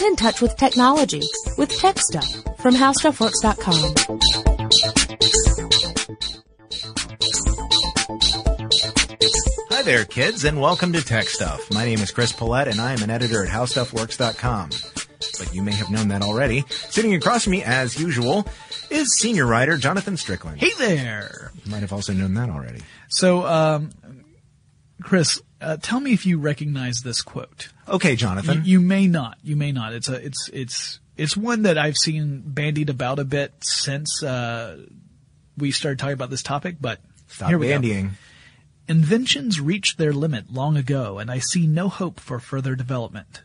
Get in touch with technology with Tech Stuff from HowStuffWorks.com. Hi there, kids, and welcome to Tech Stuff. My name is Chris Pollette, and I am an editor at HowStuffWorks.com. But you may have known that already. Sitting across from me, as usual, is senior writer Jonathan Strickland. Hey there! You might have also known that already. So, um, Chris, uh, tell me if you recognize this quote. Okay, You, Jonathan. you may not. You may not. It's a. It's it's it's one that I've seen bandied about a bit since uh, we started talking about this topic. But Stop here we go. bandying. Inventions reached their limit long ago, and I see no hope for further development.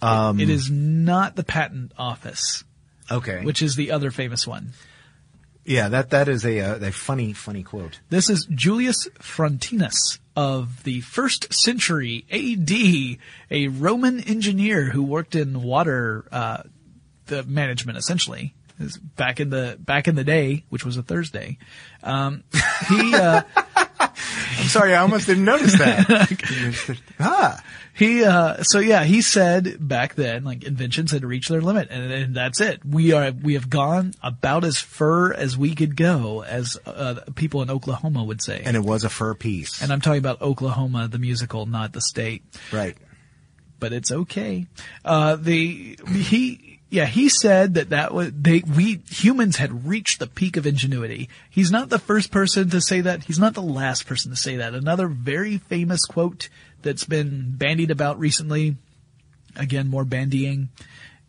Um, It is not the patent office, okay. which is the other famous one. Yeah, that that is a uh, a funny funny quote. This is Julius Frontinus of the first century AD, a Roman engineer who worked in water uh, the management essentially. Back in the back in the day, which was a Thursday, um, he uh, I'm sorry, I almost didn't notice that. ah, he uh, so yeah he said back then like inventions had reached their limit and, and that's it. We are we have gone about as far as we could go, as uh, people in Oklahoma would say. and it was a fur piece. and I'm talking about Oklahoma, the musical, not the state. right. but it's okay. Uh, the he yeah he said that that was they we humans had reached the peak of ingenuity. He's not the first person to say that. He's not the last person to say that. Another very famous quote that's been bandied about recently, again more bandying,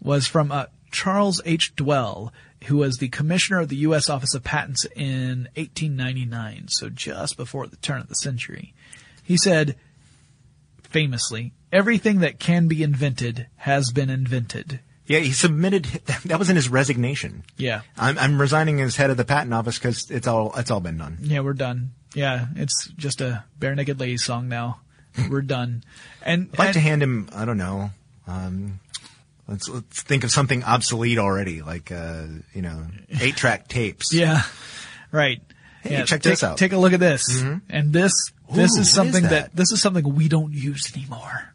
was from uh, Charles H. Duell, who was the commissioner of the U.S. Office of Patents in 1899, so just before the turn of the century. He said, famously, everything that can be invented has been invented. Yeah, he submitted. That was in his resignation. Yeah. I'm, I'm resigning as head of the patent office because it's all it's all been done. Yeah, we're done. Yeah, it's just a Barenaked Ladies song now. We're done. And, I'd like and- to hand him. I don't know. Um, let's let's think of something obsolete already, like uh, you know, eight track tapes. yeah, right. Hey, yeah, check take, this out. Take a look at this. And this this Ooh, what is is something that? this is something we don't use anymore.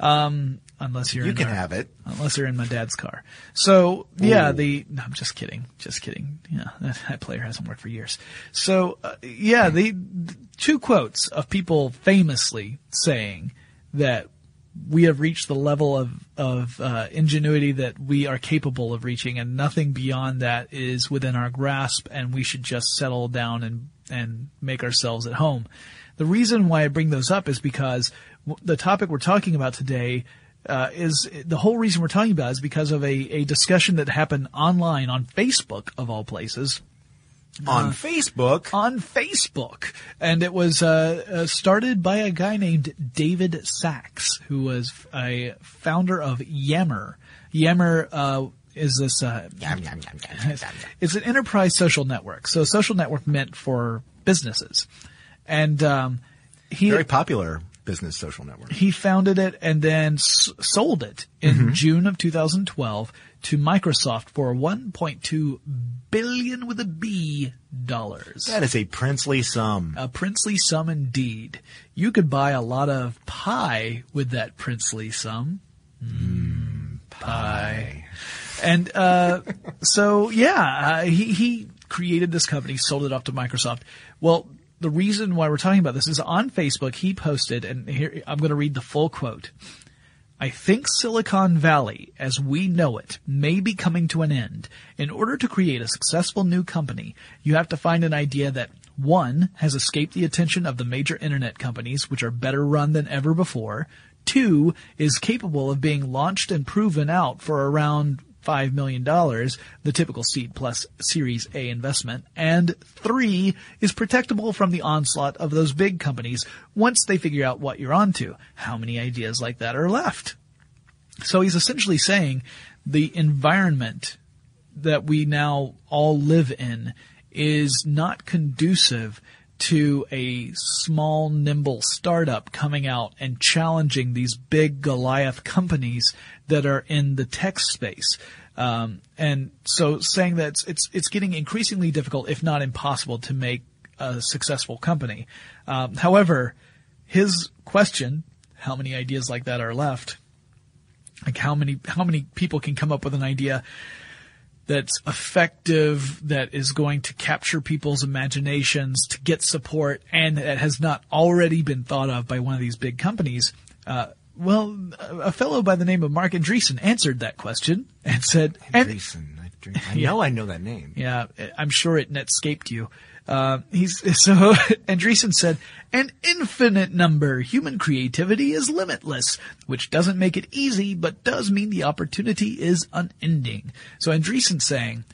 Um, unless you're You in can our- have it. unless you're in my dad's car. So yeah, the no, I'm just kidding, just kidding. Yeah, that, that player hasn't worked for years. So uh, yeah, the, the two quotes of people famously saying that we have reached the level of of uh, ingenuity that we are capable of reaching, and nothing beyond that is within our grasp, and we should just settle down and and make ourselves at home. The reason why I bring those up is because the topic we're talking about today uh, is the whole reason we're talking about is because of a, a discussion that happened online on Facebook of all places. On Facebook, on Facebook, and it was uh, uh, started by a guy named David Sacks, who was a founder of Yammer. Yammer uh, is this uh, it's an enterprise social network, so a social network meant for businesses, and um, he very popular business social network. he founded it and then s- sold it in June of 2012 to Microsoft for 1.2 billion with a B dollars. That is a princely sum. A princely sum indeed. You could buy a lot of pie with that princely sum. Mm, pie. And uh, so, yeah, uh, he he created this company, sold it off to Microsoft. Well, the reason why we're talking about this is on Facebook. He posted, and here I'm going to read the full quote. I think Silicon Valley, as we know it, may be coming to an end. In order to create a successful new company, you have to find an idea that one, has escaped the attention of the major internet companies, which are better run than ever before. Two, is capable of being launched and proven out for around $5 million, the typical seed plus Series A investment. And three is protectable from the onslaught of those big companies once they figure out what you're onto. How many ideas like that are left? So he's essentially saying the environment that we now all live in is not conducive to a small, nimble startup coming out and challenging these big Goliath companies that are in the tech space. Um, and so saying that it's, it's, it's getting increasingly difficult, if not impossible, to make a successful company. Um, however, his question, how many ideas like that are left? Like how many, how many people can come up with an idea that's effective, that is going to capture people's imaginations, to get support, and that has not already been thought of by one of these big companies. Uh, well, a fellow by the name of Marc Andreessen answered that question and said, and, Andreessen. I, drink- I know I know that name. yeah, I'm sure it netscaped you. Uh, he's so Andreessen said, "An infinite number. Human creativity is limitless, which doesn't make it easy, but does mean the opportunity is unending." So Andreessen's saying,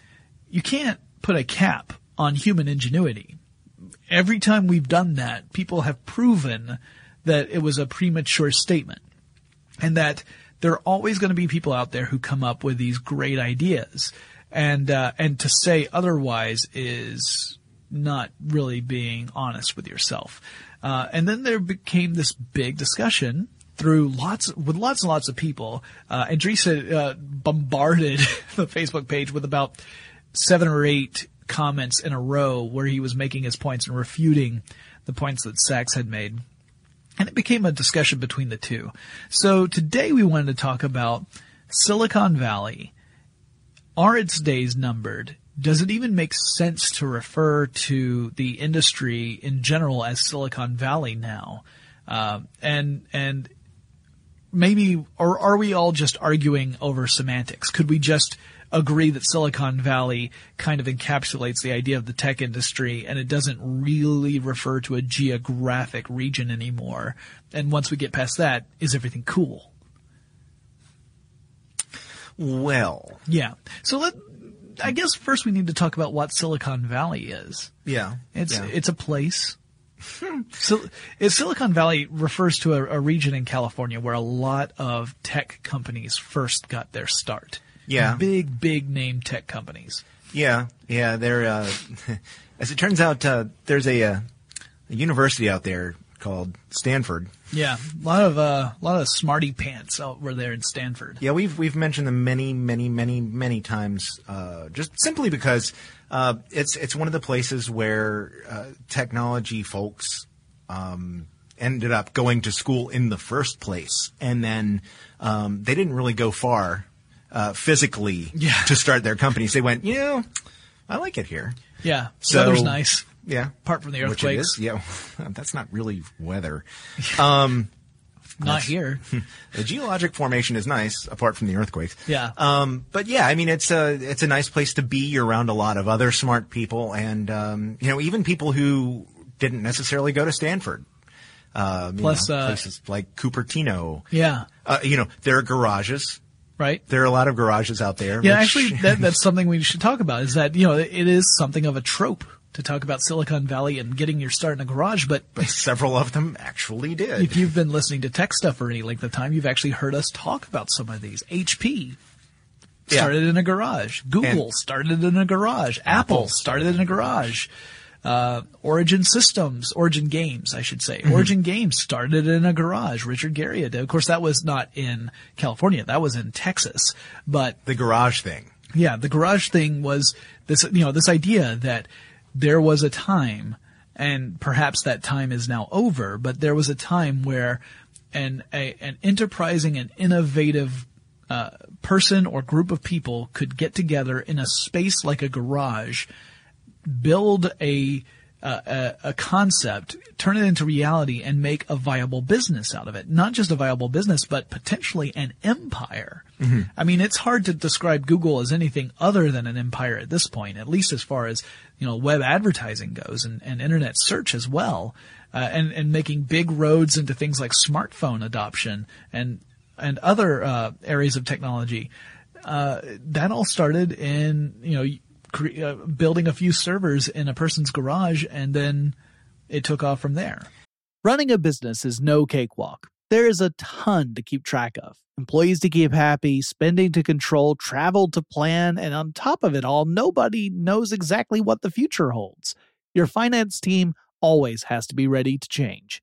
you can't put a cap on human ingenuity. Every time we've done that, people have proven that it was a premature statement and that there are always going to be people out there who come up with these great ideas, and uh, and to say otherwise is not really being honest with yourself. Uh, and then there became this big discussion through lots with lots and lots of people. Uh, Andreessen uh, bombarded the Facebook page with about seven or eight comments in a row where he was making his points and refuting the points that Sacks had made. And it became a discussion between the two. So today we wanted to talk about Silicon Valley. Are its days numbered? Does it even make sense to refer to the industry in general as Silicon Valley now? Uh, and and maybe, or are we all just arguing over semantics? Could we just agree that Silicon Valley kind of encapsulates the idea of the tech industry and it doesn't really refer to a geographic region anymore? And once we get past that, is everything cool? Well, Yeah. So let, I guess first we need to talk about what Silicon Valley is. yeah. It's yeah. it's a place. so, Silicon Valley refers to a, a region in California where a lot of tech companies first got their start. Yeah. Big, big name tech companies. Yeah, yeah. There, uh, as it turns out, uh, there's a, uh, a university out there called Stanford. Yeah. A lot of, uh, a lot of smarty pants out were there in Stanford. Yeah, we've we've mentioned them many, many, many, many times, uh, just simply because uh, it's it's one of the places where uh, technology folks um, ended up going to school in the first place, and then um, they didn't really go far uh, physically Yeah. to start their companies. They went, you know, I like it here. Yeah. So- weather's nice. Yeah, Apart from the earthquakes. Yeah, that's not really weather. Um, Not here. the geologic formation is nice, apart from the earthquakes. Yeah. Um, but yeah, I mean, it's a it's a nice place to be. You're around a lot of other smart people, and um, you know, even people who didn't necessarily go to Stanford. You Plus, know, uh, places like Cupertino. Yeah. Uh, you know, there are garages. Right. There are a lot of garages out there. Yeah, which- actually, that, that's something we should talk about. Is that you know it is something of a trope to talk about Silicon Valley and getting your start in a garage, but several of them actually did. if you've been listening to tech stuff for any length of time, you've actually heard us talk about some of these. HP Yeah. started in a garage. Google And- started in a garage. Apple, Apple started in a garage. Uh, Origin Systems, Origin Games, I should say. Mm-hmm. Origin Games started in a garage. Richard Garriott did. Of course, that was not in California. That was in Texas. But the garage thing. yeah, the garage thing was this, you know, this idea that there was a time, and perhaps that time is now over, but there was a time where an, a, an enterprising and innovative uh, person or group of people could get together in a space like a garage, build a, uh, a, a concept, turn it into reality, and make a viable business out of it. Not just a viable business, but potentially an empire. I mean, it's hard to describe Google as anything other than an empire at this point, at least as far as you know web advertising goes and, and internet search as well, uh, and and making big roads into things like smartphone adoption and and other uh, areas of technology uh, that all started in you know cre- uh, building a few servers in a person's garage, and then it took off from there. Running a business is no cakewalk. There is a ton to keep track of. Employees to keep happy, spending to control, travel to plan, and on top of it all, nobody knows exactly what the future holds. Your finance team always has to be ready to change.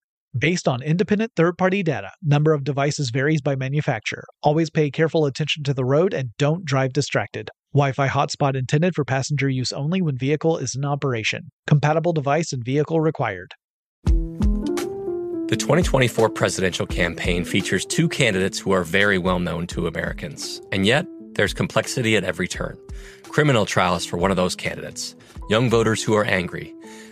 Based on independent third-party data, number of devices varies by manufacturer. Always pay careful attention to the road and don't drive distracted. Wi-Fi hotspot intended for passenger use only when vehicle is in operation. Compatible device and vehicle required. The 2024 presidential campaign features two candidates who are very well known to Americans. And yet, there's complexity at every turn. Criminal trials for one of those candidates, young voters who are angry.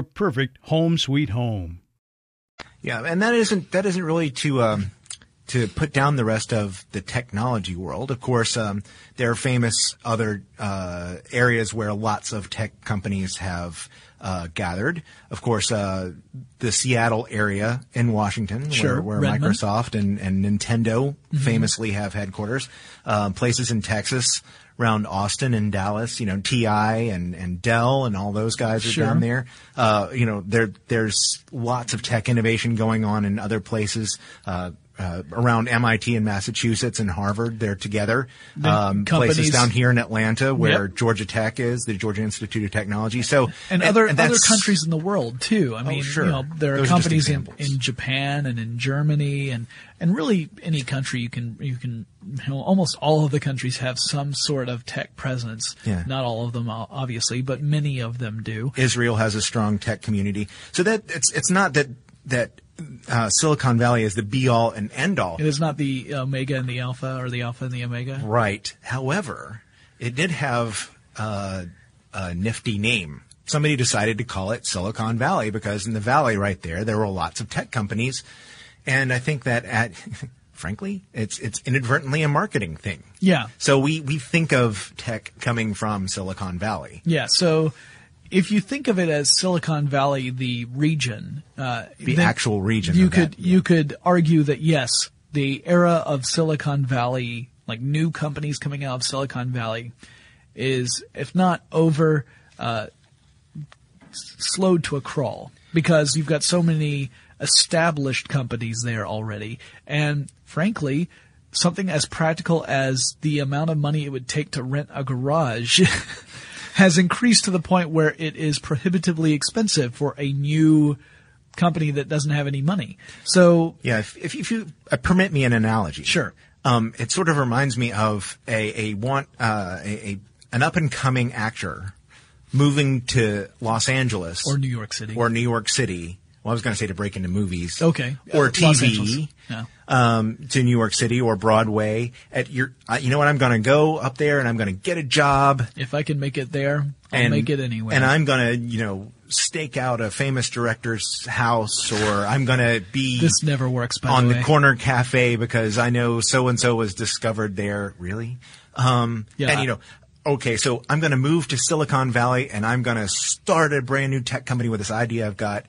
perfect home sweet home. Yeah, and that isn't that isn't really to um, to put down the rest of the technology world. Of course, um, there are famous other uh, areas where lots of tech companies have uh, gathered. Of course, uh, the Seattle area in Washington, sure. where, where Microsoft and, and Nintendo mm-hmm. famously have headquarters. Uh, places in Texas around Austin and Dallas, you know, TI and, and Dell and all those guys are sure. down there. Uh, you know, there, there's lots of tech innovation going on in other places. Uh, uh, around MIT and Massachusetts and Harvard. They're together. Um, places down here in Atlanta where yep. Georgia Tech is, the Georgia Institute of Technology. So and, and other and other countries in the world too. I oh, mean, sure. you know, there are Those companies in, in Japan and in Germany and and really any country you can you can you know, almost all of the countries have some sort of tech presence. Yeah. Not all of them obviously, but many of them do. Israel has a strong tech community. So that it's it's not that that uh, Silicon Valley is the be all and end all. It is not the Omega and the Alpha or the Alpha and the Omega. Right. However, it did have uh, a nifty name. Somebody decided to call it Silicon Valley because in the valley right there, there were lots of tech companies. And I think that at, frankly, it's, it's inadvertently a marketing thing. Yeah. So we, we think of tech coming from Silicon Valley. Yeah. So if you think of it as Silicon Valley, the region, uh, the actual region, you could that, yeah. you could argue that yes, the era of Silicon Valley, like new companies coming out of Silicon Valley, is if not over, uh, slowed to a crawl because you've got so many established companies there already, and frankly. Something as practical as the amount of money it would take to rent a garage has increased to the point where it is prohibitively expensive for a new company that doesn't have any money. So yeah, if, if, if you uh, permit me an analogy, sure. Um, it sort of reminds me of a a want uh, a, a an up and coming actor moving to Los Angeles or New York City or New York City. Well, I was going to say to break into movies. Okay. Or uh, TV. No. Um, to New York City or Broadway. At your, uh, you know what? I'm going to go up there and I'm going to get a job. If I can make it there, I'll and, make it anyway. And I'm going to, you know, stake out a famous director's house or I'm going to be this never works on the, the, corner cafe because I know so and so was discovered there. Really? Um, yeah. and you know, okay, so I'm going to move to Silicon Valley and I'm going to start a brand new tech company with this idea I've got.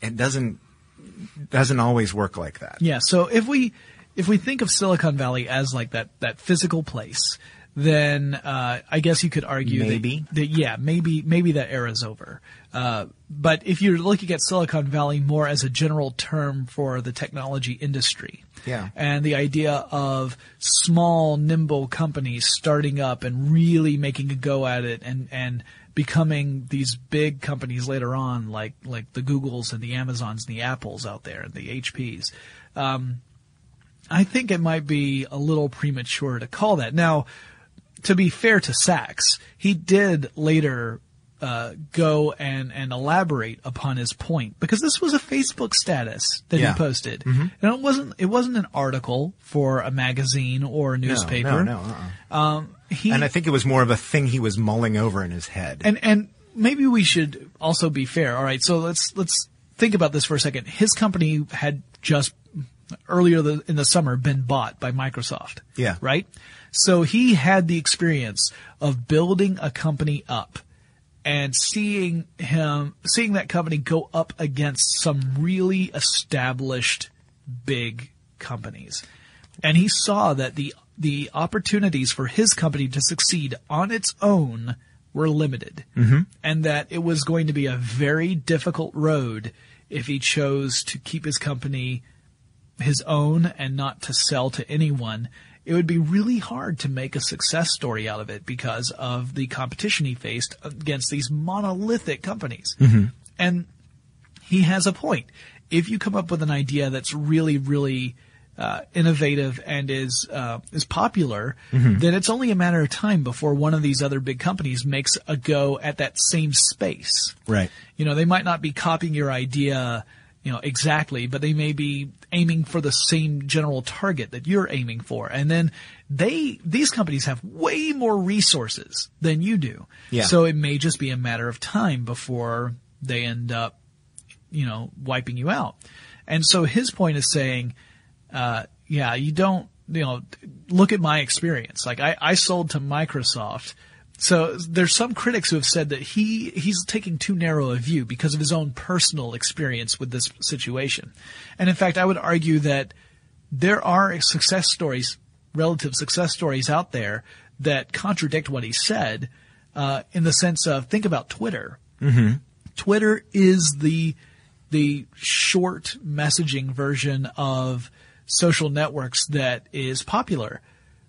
It doesn't doesn't always work like that. Yeah. So if we if we think of Silicon Valley as like that that physical place, then uh, I guess you could argue maybe that, that, yeah maybe maybe that era's over. Uh, but if you're looking at Silicon Valley more as a general term for the technology industry, yeah, and the idea of small nimble companies starting up and really making a go at it and and becoming these big companies later on, like like the Googles and the Amazons and the Apples out there and the HPs. Um, I think it might be a little premature to call that. Now, to be fair to Sacks, he did later uh, go and, and elaborate upon his point because this was a Facebook status that yeah. he posted, mm-hmm. and it wasn't it wasn't an article for a magazine or a newspaper. No, no, no uh-uh. um, he, and I think it was more of a thing he was mulling over in his head. And and maybe we should also be fair. All right, so let's let's think about this for a second. His company had just earlier the, in the summer been bought by Microsoft. Yeah. Right. So he had the experience of building a company up and seeing him, seeing that company go up against some really established big companies. And he saw that the, the opportunities for his company to succeed on its own were limited. Mm-hmm. And that it was going to be a very difficult road if he chose to keep his company his own and not to sell to anyone it would be really hard to make a success story out of it because of the competition he faced against these monolithic companies. Mm-hmm. And he has a point. If you come up with an idea that's really, really uh, innovative and is uh, is popular, mm-hmm. then it's only a matter of time before one of these other big companies makes a go at that same space. Right. You know, they might not be copying your idea you know, exactly, but they may be aiming for the same general target that you're aiming for. And then they, these companies have way more resources than you do. Yeah. So it may just be a matter of time before they end up, you know, wiping you out. And so his point is saying, uh, yeah, you don't, you know, look at my experience. Like I, I sold to Microsoft. So there's some critics who have said that he, he's taking too narrow a view because of his own personal experience with this situation. And in fact, I would argue that there are success stories, relative success stories out there that contradict what he said, uh, in the sense of think about Twitter. Mm-hmm. Twitter is the the short messaging version of social networks that is popular.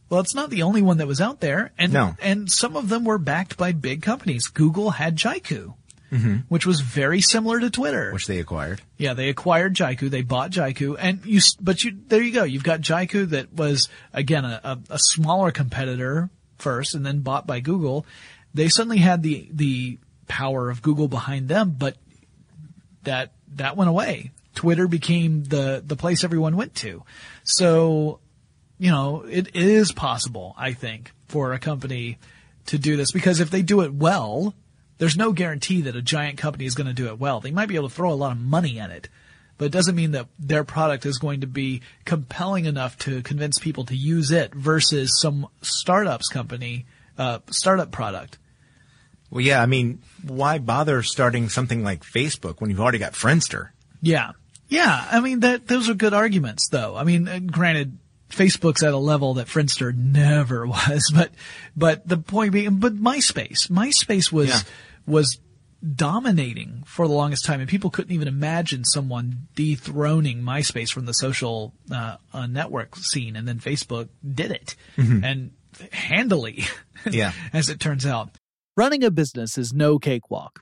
Well, it's not the only one that was out there, and No. and some of them were backed by big companies. Google had Jaiku, mm-hmm. which was very similar to Twitter. Which they acquired. Yeah, they acquired Jaiku. They bought Jaiku, and you. But you, there you go. You've got Jaiku that was again a, a, a smaller competitor first, and then bought by Google. They suddenly had the the power of Google behind them, but that that went away. Twitter became the the place everyone went to. So, you know, it is possible, I think, for a company to do this because if they do it well, there's no guarantee that a giant company is going to do it well. They might be able to throw a lot of money at it, but it doesn't mean that their product is going to be compelling enough to convince people to use it versus some startups company, uh, startup product. Well, yeah, I mean, why bother starting something like Facebook when you've already got Friendster? Yeah. Yeah. I mean, that, those are good arguments though. I mean, uh, granted, Facebook's at a level that Friendster never was, but, but the point being, but MySpace, MySpace was, Yeah. was dominating for the longest time and people couldn't even imagine someone dethroning MySpace from the social, uh, uh, network scene and then Facebook did it and handily. Yeah. as it turns out. Running a business is no cakewalk.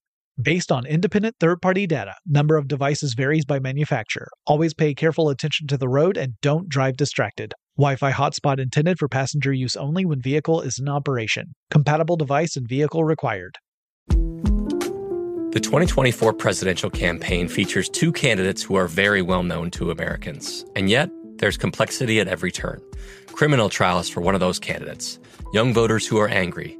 Based on independent third-party data, number of devices varies by manufacturer. Always pay careful attention to the road and don't drive distracted. Wi-Fi hotspot intended for passenger use only when vehicle is in operation. Compatible device and vehicle required. The 2024 presidential campaign features two candidates who are very well known to Americans. And yet, there's complexity at every turn. Criminal trials for one of those candidates, young voters who are angry.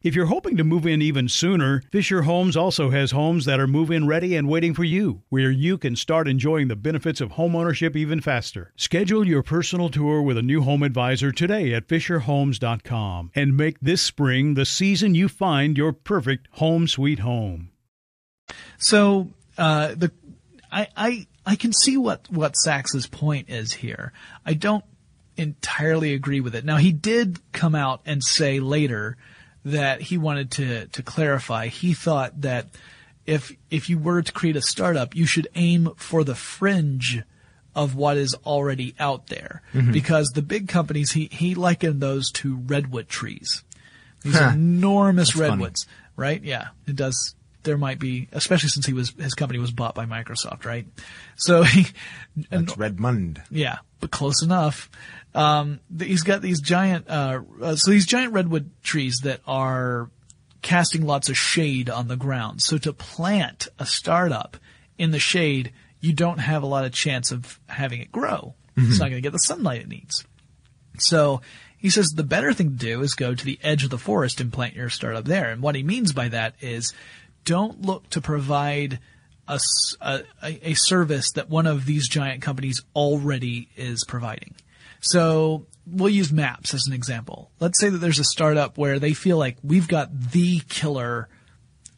If you're hoping to move in even sooner, Fisher Homes also has homes that are move in ready and waiting for you, where you can start enjoying the benefits of homeownership even faster. Schedule your personal tour with a new home advisor today at FisherHomes.com and make this spring the season you find your perfect home sweet home. So uh, the I, I I can see what what Sacks's point is here. I don't entirely agree with it. Now he did come out and say later that he wanted to to clarify. He thought that if if you were to create a startup, you should aim for the fringe of what is already out there mm-hmm. because the big companies he he likened those to redwood trees these Huh. enormous That's funny. redwoods right yeah it does there might be especially since he was his company was bought by Microsoft right so he and That's Redmond. yeah, but close enough. Um, he's got these giant, uh, uh, so these giant redwood trees that are casting lots of shade on the ground. So to plant a startup in the shade, you don't have a lot of chance of having it grow. It's not going to get the sunlight it needs. So he says the better thing to do is go to the edge of the forest and plant your startup there. And what he means by that is don't look to provide a a service that one of these giant companies already is providing. So we'll use maps as an example. Let's say that there's a startup where they feel like we've got the killer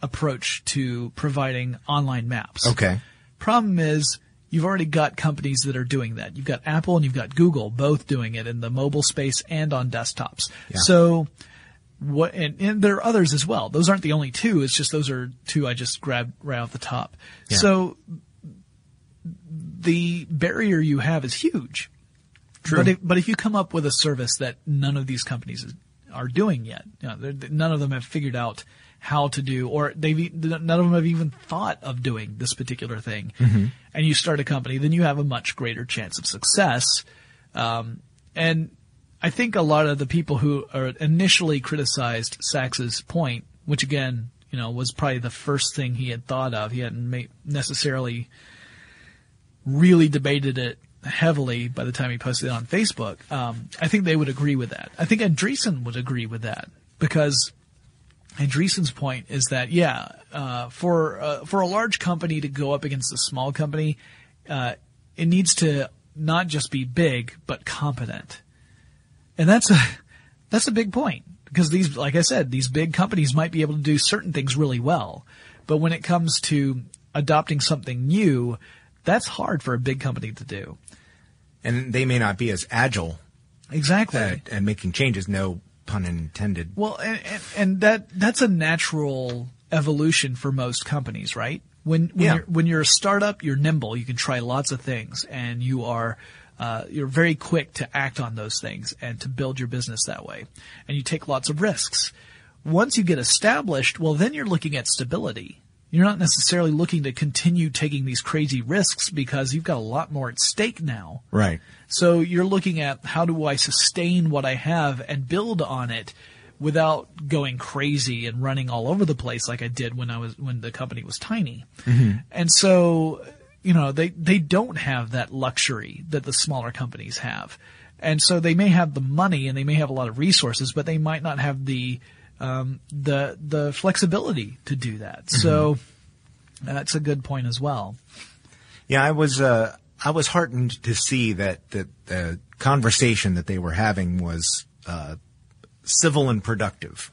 approach to providing online maps. Okay. Problem is, you've already got companies that are doing that. You've got Apple and you've got Google both doing it in the mobile space and on desktops. Yeah. So, what, and, and there are others as well. Those aren't the only two. It's just those are two I just grabbed right off the top. Yeah. So, the barrier you have is huge. True. But if, but if you come up with a service that none of these companies are doing yet, you know, none of them have figured out how to do, or they've none of them have even thought of doing this particular thing, and you start a company, then you have a much greater chance of success. Um, and I think a lot of the people who are initially criticized Sacks's point, which again, you know, was probably the first thing he had thought of. He hadn't necessarily really debated it heavily by the time he posted it on Facebook. Um, I think they would agree with that. I think Andreessen would agree with that because Andreessen's point is that yeah, uh, for uh, for a large company to go up against a small company, uh, it needs to not just be big but competent, and that's a that's a big point because these, like I said, these big companies might be able to do certain things really well, but when it comes to adopting something new, that's hard for a big company to do. And they may not be as agile Exactly. at, at making changes. No pun intended. Well, and, and, and that that's a natural evolution for most companies, right? When when, Yeah. you're, when you're a startup, you're nimble. You can try lots of things, and you are uh, you're very quick to act on those things and to build your business that way. And you take lots of risks. Once you get established, well, then you're looking at stability. You're not necessarily looking to continue taking these crazy risks because you've got a lot more at stake now. Right. So you're looking at how do I sustain what I have and build on it without going crazy and running all over the place like I did when I was when the company was tiny. Mm-hmm. And so, you know, they they don't have that luxury that the smaller companies have. And so they may have the money and they may have a lot of resources, but they might not have the um, the the flexibility to do that. So that's a good point as well. Yeah, I was uh, I was heartened to see that that the conversation that they were having was uh, civil and productive.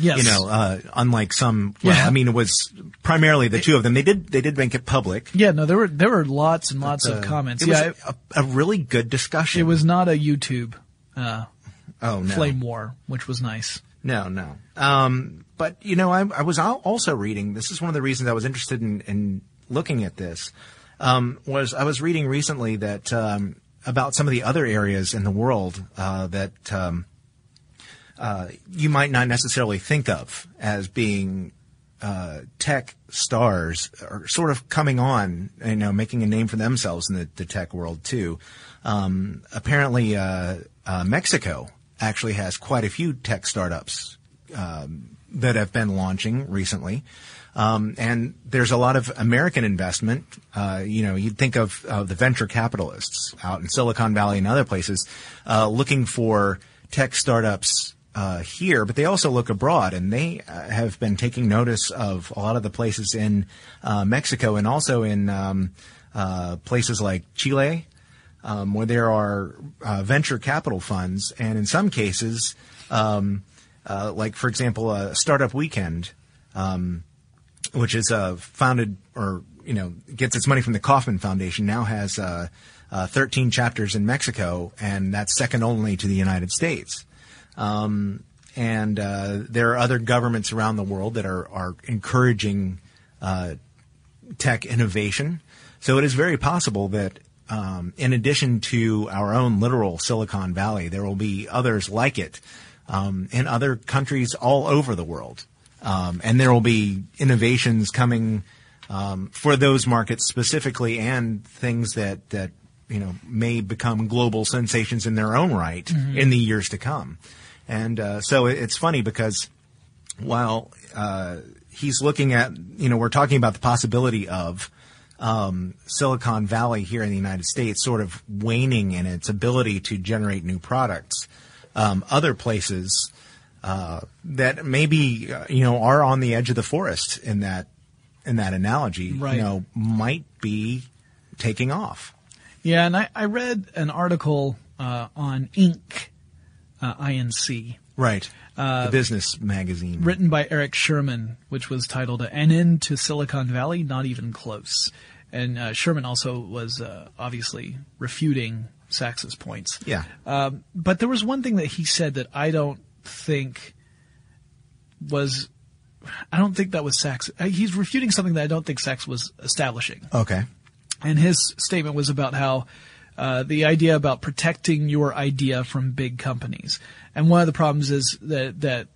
Yes. You know, uh, unlike some. Well, Yeah. I mean, it was primarily the two of them. They did they did make it public. Yeah, no, there were there were lots and lots of comments. It yeah, was a, a really good discussion. it, it was not a YouTube uh, oh no flame war, which was nice. No, no. Um, but you know, I, I was also reading. This is one of the reasons I was interested in, in looking at this. Um, was I was reading recently that um, about some of the other areas in the world uh, that um, uh, you might not necessarily think of as being uh, tech stars are sort of coming on, you know, making a name for themselves in the, the tech world too. Um, apparently, uh, uh, Mexico actually has quite a few tech startups um, that have been launching recently. Um, and there's a lot of American investment. Uh, you know, you'd think of, of the venture capitalists out in Silicon Valley and other places uh, looking for tech startups uh, here, but they also look abroad, and they uh, have been taking notice of a lot of the places in uh, Mexico and also in um, uh, places like Chile, um, where there are uh, venture capital funds, and in some cases, um, uh, like for example, uh, Startup Weekend, um, which is uh, founded or you know gets its money from the Kauffman Foundation, now has uh, uh, 13 chapters in Mexico, and that's second only to the United States. Um, and uh, there are other governments around the world that are are encouraging tech innovation. So it is very possible that um, in addition to our own literal Silicon Valley, there will be others like it um, in other countries all over the world. Um, and there will be innovations coming um, for those markets specifically and things that, that you know may become global sensations in their own right mm-hmm. in the years to come. And uh, so it's funny because while uh, he's looking at, you know, we're talking about the possibility of um, Silicon Valley here in the United States sort of waning in its ability to generate new products. Um, other places uh, that maybe uh, you know are on the edge of the forest in that in that analogy, right. you know, might be taking off. Yeah, and I, I read an article uh, on Inc. Uh, INC. Right. Uh, the business magazine. Written by Erik Sherman, which was titled An End to Silicon Valley, Not Even Close. And uh, Sherman also was uh, obviously refuting Sacks's points. Yeah. Um, but there was one thing that he said that I don't think was. I don't think that was Sacks. Uh, he's refuting something that I don't think Sacks was establishing. Okay. And his statement was about how uh, the idea about protecting your idea from big companies. And one of the problems is that that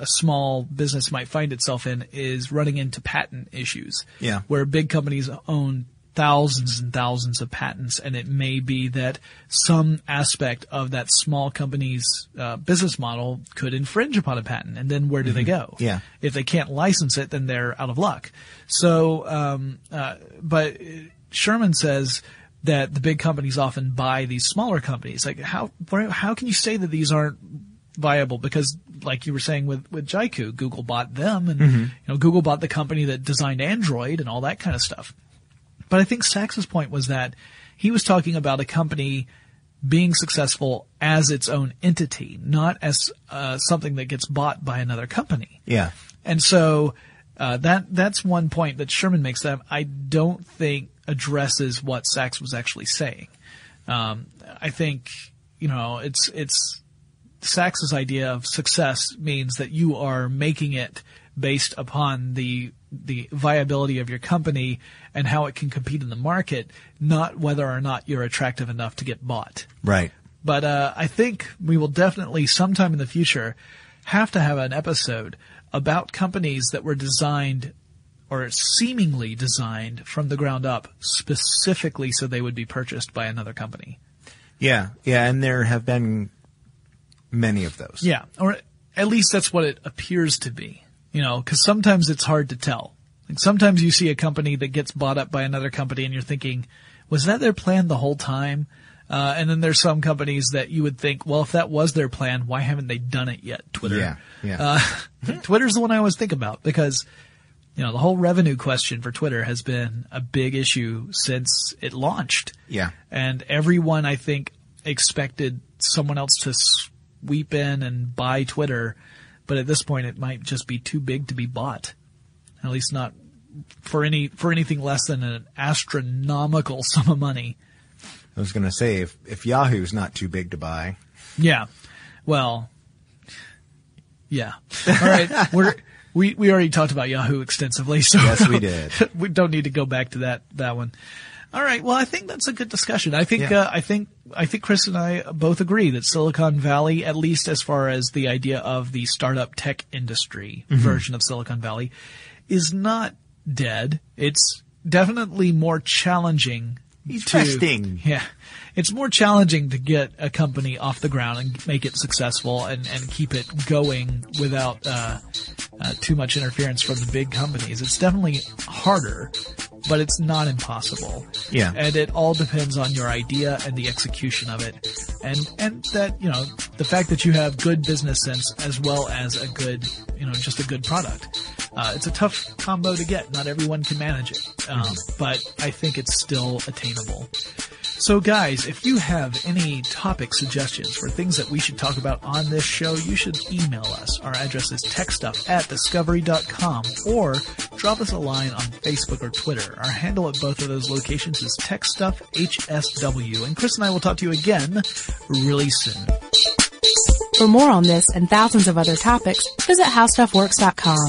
a small business might find itself in is running into patent issues. Yeah. Where big companies own thousands and thousands of patents, and it may be that some aspect of that small company's uh, business model could infringe upon a patent, and then where do mm-hmm. they go? Yeah. If they can't license it, then they're out of luck. So, um, uh, but Sherman says that the big companies often buy these smaller companies. Like how how can you say that these aren't viable? Because like you were saying with with Jaiku, Google bought them, and mm-hmm. you know Google bought the company that designed Android and all that kind of stuff. But I think Sacks's point was that he was talking about a company being successful as its own entity, not as uh, something that gets bought by another company. Yeah. And so uh, that that's one point that Sherman makes that I don't think addresses what Sacks was actually saying. Um, I think you know it's it's Sacks's idea of success means that you are making it based upon the the viability of your company and how it can compete in the market, not whether or not you're attractive enough to get bought. Right. But uh, I think we will definitely sometime in the future have to have an episode about companies that were designed or seemingly designed from the ground up specifically so they would be purchased by another company. Yeah, yeah, and there have been many of those. Yeah, or at least that's what it appears to be. You know, because sometimes it's hard to tell. Like sometimes you see a company that gets bought up by another company, and you're thinking, was that their plan the whole time? Uh, and then there's some companies that you would think, well, if that was their plan, why haven't they done it yet? Twitter. Yeah. Yeah. Uh, Twitter's the one I always think about because, you know, the whole revenue question for Twitter has been a big issue since it launched. Yeah. And everyone, I think, expected someone else to sweep in and buy Twitter. But at this point, it might just be too big to be bought. At least not for any, for anything less than an astronomical sum of money. I was going to say if if Yahoo's not too big to buy. Yeah. Well. Yeah. All right. We're we we already talked about Yahoo extensively, so yes, we did. we don't need to go back to that that one. All right. Well, I think that's a good discussion. I think yeah. uh, I think I think Chris and I both agree that Silicon Valley, at least as far as the idea of the startup tech industry mm-hmm. version of Silicon Valley, is not dead. It's definitely more challenging He's to. Yeah. It's more challenging to get a company off the ground and make it successful and, and keep it going without uh, uh, too much interference from the big companies. It's definitely harder, but it's not impossible. Yeah. And it all depends on your idea and the execution of it. And, and that, you know, the fact that you have good business sense as well as a good, you know, just a good product. Uh, it's a tough combo to get. Not everyone can manage it. Um, but I think it's still attainable. So guys, if you have any topic suggestions for things that we should talk about on this show, you should email us. Our address is techstuff at discovery.com or drop us a line on Facebook or Twitter. Our handle at both of those locations is techstuffhsw. And Chris and I will talk to you again really soon. For more on this and thousands of other topics, visit howstuffworks.com.